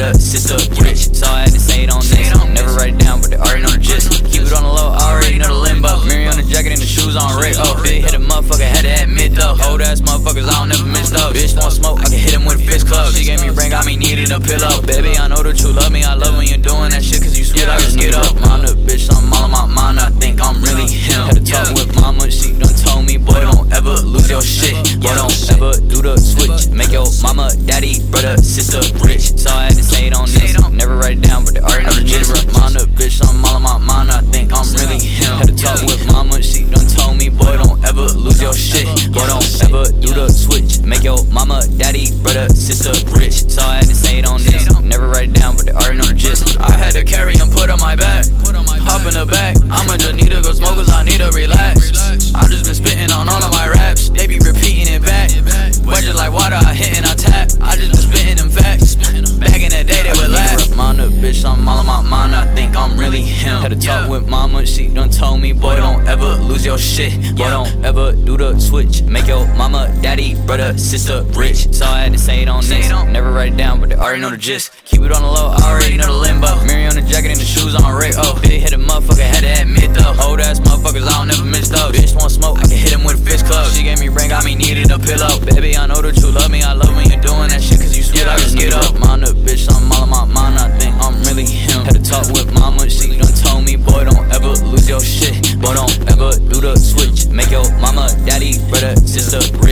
put up, sister, rich. So I had to say it on this. Never write it down, but they already know the gist. Keep it on the low, I already know the limbo. Mary on the jacket and the shoes on Rick. Oh, big hit a motherfucker, had to admit though. Old ass motherfuckers, I don't ever miss though. Bitch want smoke, I can hit him with a fist club. She gave me ring, got me needing a pillow. Baby, I know that you love me. I love when you're doing that shit, cause you sweet, I just get up. I'm the mama, daddy, brother, sister rich. So I had to say it on this. Never write it down, but they already know the gist. Mind up, bitch, I'm all on my mind. I think I'm really him. Had to talk with mama, she done told me, boy, don't ever lose your shit. Boy, don't ever do the switch. Make your mama, daddy, brother, sister rich. So I had to say it on this. Never write it down, but they already know the gist. I had to carry him, put on my back. Hop in the back. I'ma just need to go smoke, cause I need to relax. I just been spitting on all of my raps. They be repeating it back. Just like water, I hit I'm all on my mind, I think I'm really him. Had a talk yeah. with mama, she done told me, boy, don't ever lose your shit. Boy, yeah. don't ever do the switch. Make your mama, daddy, brother, sister rich. So I had to say it on say this. It Never write it down, but they already know the gist. Keep it on the low, I already know the limbo. Mary on the jacket and the shoes on red. Oh, bitch hit a motherfucker, had to admit though. Old ass motherfuckers, I don't never miss though. Bitch want smoke, I can hit him with a fist club. She gave me ring, got me needed a pillow. Baby, I know the up.